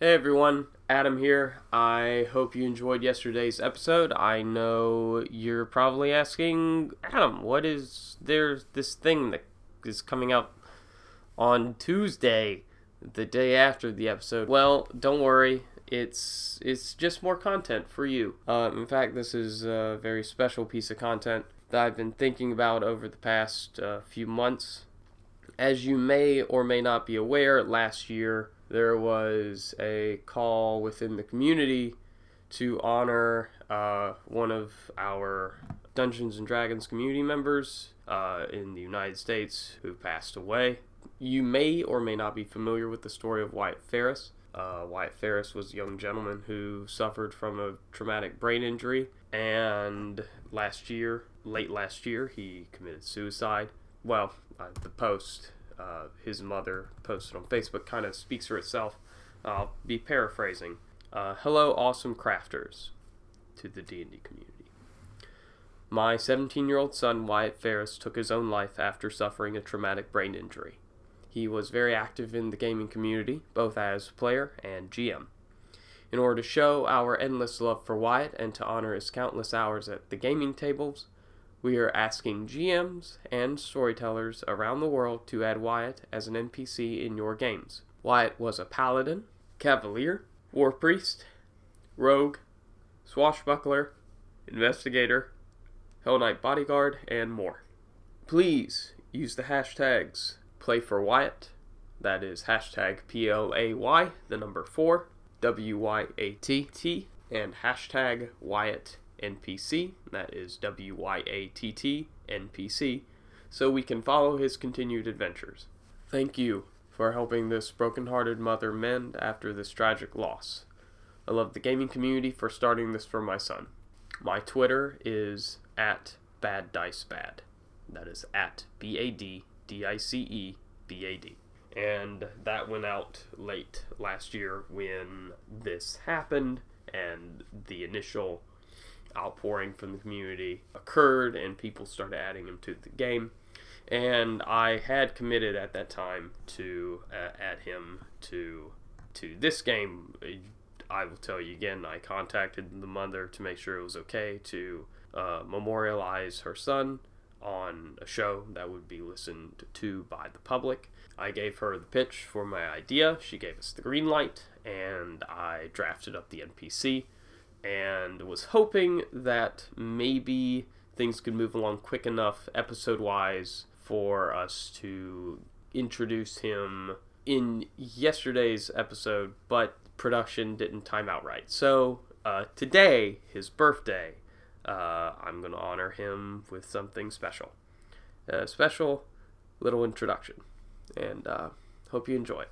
Hey everyone, Adam here. I hope you enjoyed yesterday's episode. I know you're probably asking, Adam, what is there this thing that is coming out on Tuesday, the day after the episode? Well, don't worry. It's it's just more content for you. Uh, in fact, this is a very special piece of content that I've been thinking about over the past uh, few months. As you may or may not be aware, last year there was a call within the community to honor uh, one of our Dungeons and Dragons community members uh, in the United States who passed away. You may or may not be familiar with the story of Wyatt Ferris. Uh, Wyatt Ferris was a young gentleman who suffered from a traumatic brain injury, and last year, late last year, he committed suicide. Well, uh, the post uh, his mother posted on Facebook kind of speaks for itself. I'll be paraphrasing. Uh, Hello, awesome crafters, to the D&D community. My 17-year-old son Wyatt Ferris took his own life after suffering a traumatic brain injury. He was very active in the gaming community, both as player and GM. In order to show our endless love for Wyatt and to honor his countless hours at the gaming tables, we are asking GMs and storytellers around the world to add Wyatt as an NPC in your games. Wyatt was a paladin, cavalier, war priest, rogue, swashbuckler, investigator, Hell Knight bodyguard, and more. Please use the hashtags play for Wyatt, that is hashtag P L A Y, the number 4, W Y A T T, and hashtag Wyatt NPC, that is W Y A T T NPC, so we can follow his continued adventures. Thank you for helping this broken-hearted mother mend after this tragic loss. I love the gaming community for starting this for my son. My Twitter is at Bad Dice Bad. That is at B A D D I C E B A D. And that went out late last year when this happened, and the initial outpouring from the community occurred and people started adding him to the game. And I had committed at that time to uh, add him to to this game. I will tell you again. I contacted the mother to make sure it was okay to uh, memorialize her son on a show that would be listened to by the public. I gave her the pitch for my idea. She gave us the green light, and I drafted up the NPC and was hoping that maybe things could move along quick enough episode wise for us to introduce him in yesterday's episode, but production didn't time out right. So uh, today, his birthday, uh, I'm going to honor him with something special. A special little introduction. And uh, hope you enjoy it.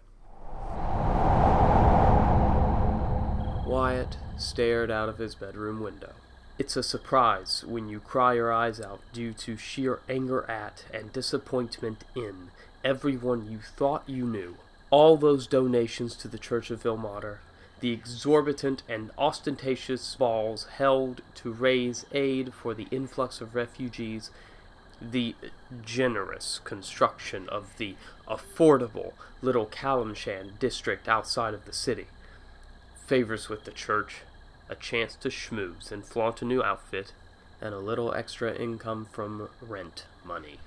Wyatt stared out of his bedroom window. It's a surprise when you cry your eyes out due to sheer anger at and disappointment in everyone you thought you knew. All those donations to the Church of Ilmater, the exorbitant and ostentatious balls held to raise aid for the influx of refugees, the generous construction of the affordable little Calimshan district outside of the city favors with the church, a chance to schmooze and flaunt a new outfit, and a little extra income from rent money.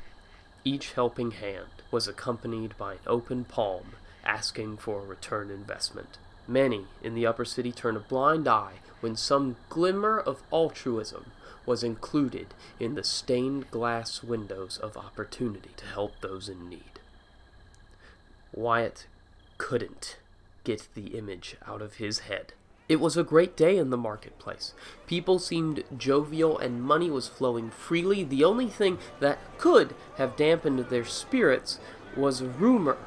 Each helping hand was accompanied by an open palm asking for a return investment. Many in the upper city turned a blind eye when some glimmer of altruism was included in the stained glass windows of opportunity to help those in need. Wyatt couldn't get the image out of his head. It was a great day in the marketplace. People seemed jovial and money was flowing freely. The only thing that could have dampened their spirits was a rumor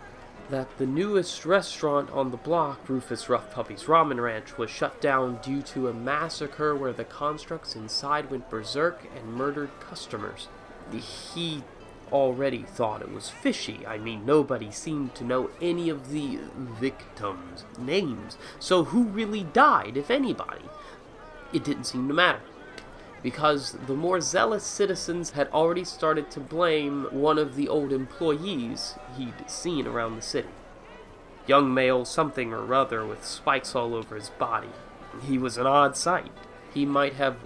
that the newest restaurant on the block, Rufus Rough Puppy's Ramen Ranch, was shut down due to a massacre where the constructs inside went berserk and murdered customers. He already thought it was fishy. I mean, nobody seemed to know any of the victims' names. So, who really died, if anybody? It didn't seem to matter. Because the more zealous citizens had already started to blame one of the old employees he'd seen around the city. young male something or other with spikes all over his body. He was an odd sight. He might have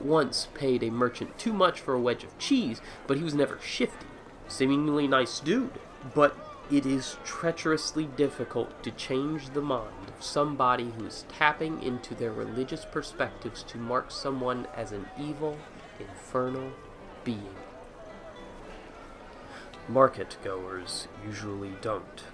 once paid a merchant too much for a wedge of cheese, but he was never shifty. Seemingly nice dude, but it is treacherously difficult to change the mind of somebody who is tapping into their religious perspectives to mark someone as an evil, infernal being. Market goers usually don't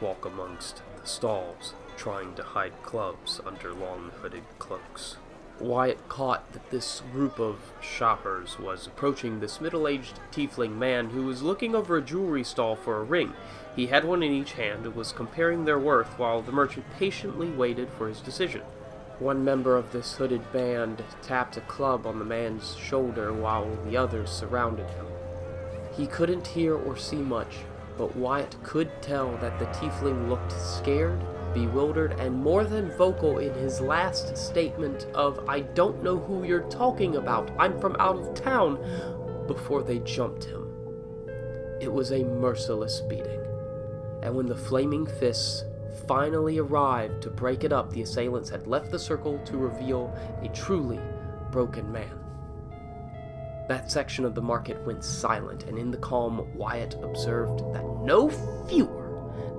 walk amongst the stalls trying to hide clubs under long hooded cloaks. Wyatt caught that this group of shoppers was approaching this middle aged tiefling man who was looking over a jewelry stall for a ring. He had one in each hand and was comparing their worth while the merchant patiently waited for his decision. One member of this hooded band tapped a club on the man's shoulder while the others surrounded him. He couldn't hear or see much, but Wyatt could tell that the tiefling looked scared bewildered and more than vocal in his last statement of, I don't know who you're talking about, I'm from out of town, before they jumped him. It was a merciless beating. And when the flaming fists finally arrived to break it up, the assailants had left the circle to reveal a truly broken man. That section of the market went silent, and in the calm, Wyatt observed that no fewer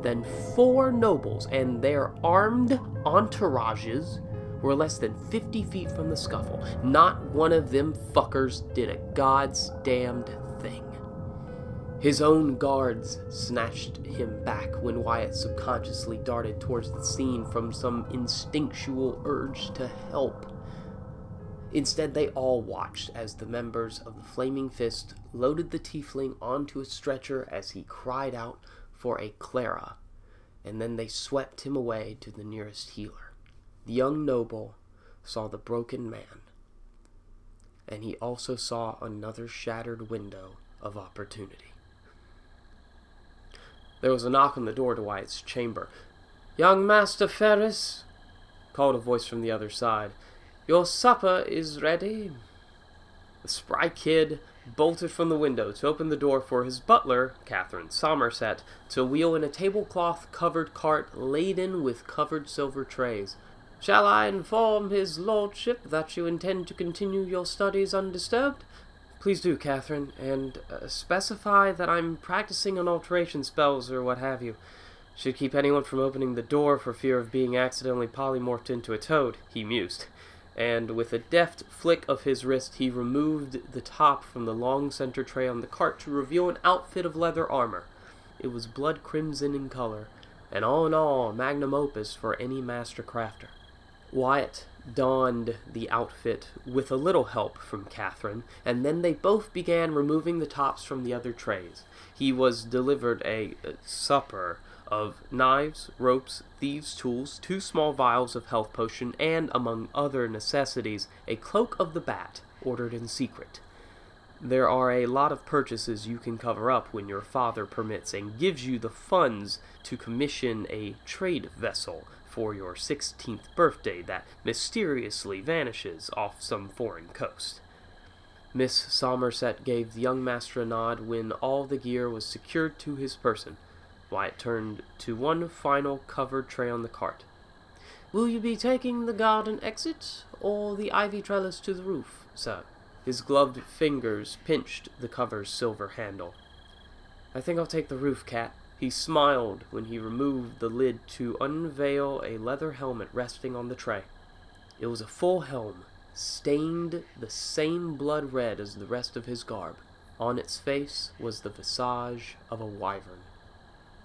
than four nobles and their armed entourages were less than 50 feet from the scuffle. Not one of them fuckers did a god's damned thing. His own guards snatched him back when Wyatt subconsciously darted towards the scene from some instinctual urge to help. Instead, they all watched as the members of the Flaming Fist loaded the tiefling onto a stretcher as he cried out for a Clara, and then they swept him away to the nearest healer. The young noble saw the broken man, and he also saw another shattered window of opportunity. There was a knock on the door to Wyatt's chamber. Young Master Ferris, called a voice from the other side, your supper is ready. The spry kid bolted from the window to open the door for his butler, Catherine Somerset, to wheel in a tablecloth covered cart laden with covered silver trays. Shall I inform his lordship that you intend to continue your studies undisturbed? Please do, Catherine, and uh, specify that I'm practicing on alteration spells or what have you. Should keep anyone from opening the door for fear of being accidentally polymorphed into a toad, he mused and with a deft flick of his wrist, he removed the top from the long center tray on the cart to reveal an outfit of leather armor. It was blood crimson in color, and all in all, magnum opus for any master crafter. Wyatt donned the outfit with a little help from Catherine, and then they both began removing the tops from the other trays. He was delivered a, a supper of knives, ropes, thieves' tools, two small vials of health potion, and, among other necessities, a cloak of the bat, ordered in secret. There are a lot of purchases you can cover up when your father permits and gives you the funds to commission a trade vessel for your 16th birthday that mysteriously vanishes off some foreign coast. Miss Somerset gave the young master a nod when all the gear was secured to his person. Wyatt turned to one final covered tray on the cart. Will you be taking the garden exit or the ivy trellis to the roof, sir? His gloved fingers pinched the cover's silver handle. I think I'll take the roof, Cat. He smiled when he removed the lid to unveil a leather helmet resting on the tray. It was a full helm, stained the same blood red as the rest of his garb. On its face was the visage of a wyvern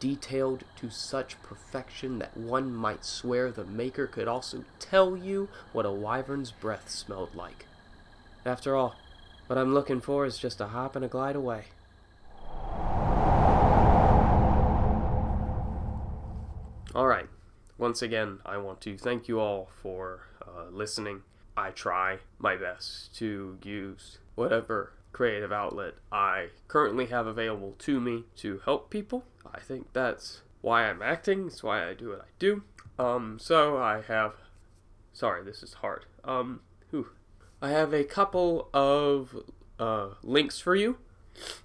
detailed to such perfection that one might swear the maker could also tell you what a wyvern's breath smelled like. After all, what I'm looking for is just a hop and a glide away. Alright, once again, I want to thank you all for uh, listening. I try my best to use whatever creative outlet I currently have available to me to help people. I think that's why I'm acting. It's why I do what I do. Um, so I have. Sorry, this is hard. Um, whew. I have a couple of uh, links for you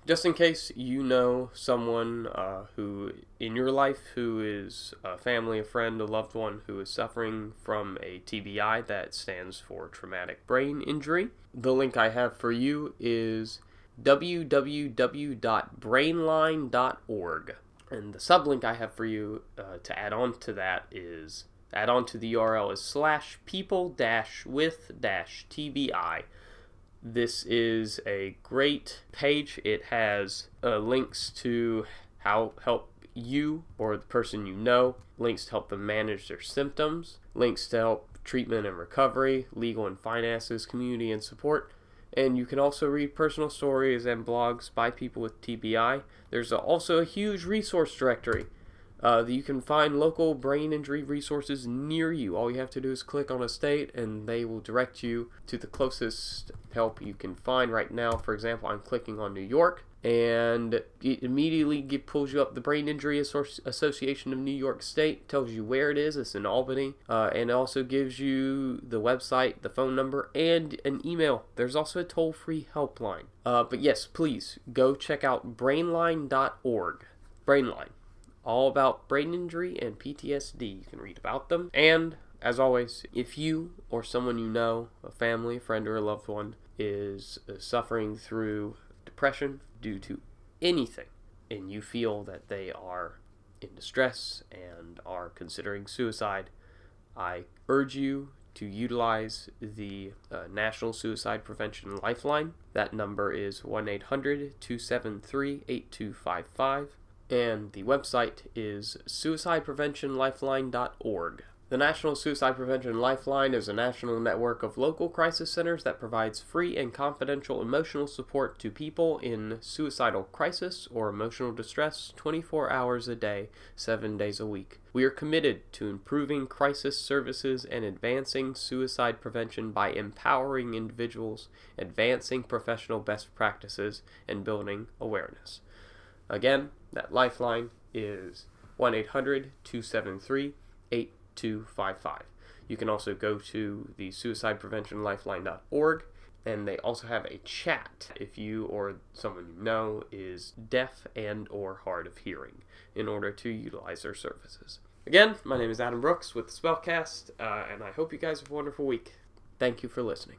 just in case you know someone uh, who in your life who is a family, a friend, a loved one who is suffering from a TBI that stands for traumatic brain injury, the link I have for you is www.brainline.org. And the sublink I have for you uh, to add on to that is add on to the URL is slash people dash with dash TBI this is a great page. It has uh, links to how help you or the person you know, links to help them manage their symptoms, links to help treatment and recovery, legal and finances, community and support. And you can also read personal stories and blogs by people with TBI. There's also a huge resource directory uh, you can find local brain injury resources near you. All you have to do is click on a state and they will direct you to the closest help you can find right now. For example, I'm clicking on New York and it immediately get, pulls you up the Brain Injury Association of New York State, tells you where it is, it's in Albany, uh, and also gives you the website, the phone number, and an email. There's also a toll free helpline. Uh, but yes, please go check out brainline.org. Brainline all about brain injury and PTSD. You can read about them. And as always, if you or someone you know, a family, friend, or a loved one, is uh, suffering through depression due to anything, and you feel that they are in distress and are considering suicide, I urge you to utilize the uh, National Suicide Prevention Lifeline. That number is 1 800 273 8255 and the website is suicidepreventionlifeline.org. The National Suicide Prevention Lifeline is a national network of local crisis centers that provides free and confidential emotional support to people in suicidal crisis or emotional distress 24 hours a day, 7 days a week. We are committed to improving crisis services and advancing suicide prevention by empowering individuals, advancing professional best practices, and building awareness. Again, that lifeline is 1 800 273 8255. You can also go to the suicidepreventionlifeline.org and they also have a chat if you or someone you know is deaf and or hard of hearing in order to utilize their services. Again, my name is Adam Brooks with Spellcast, uh, and I hope you guys have a wonderful week. Thank you for listening.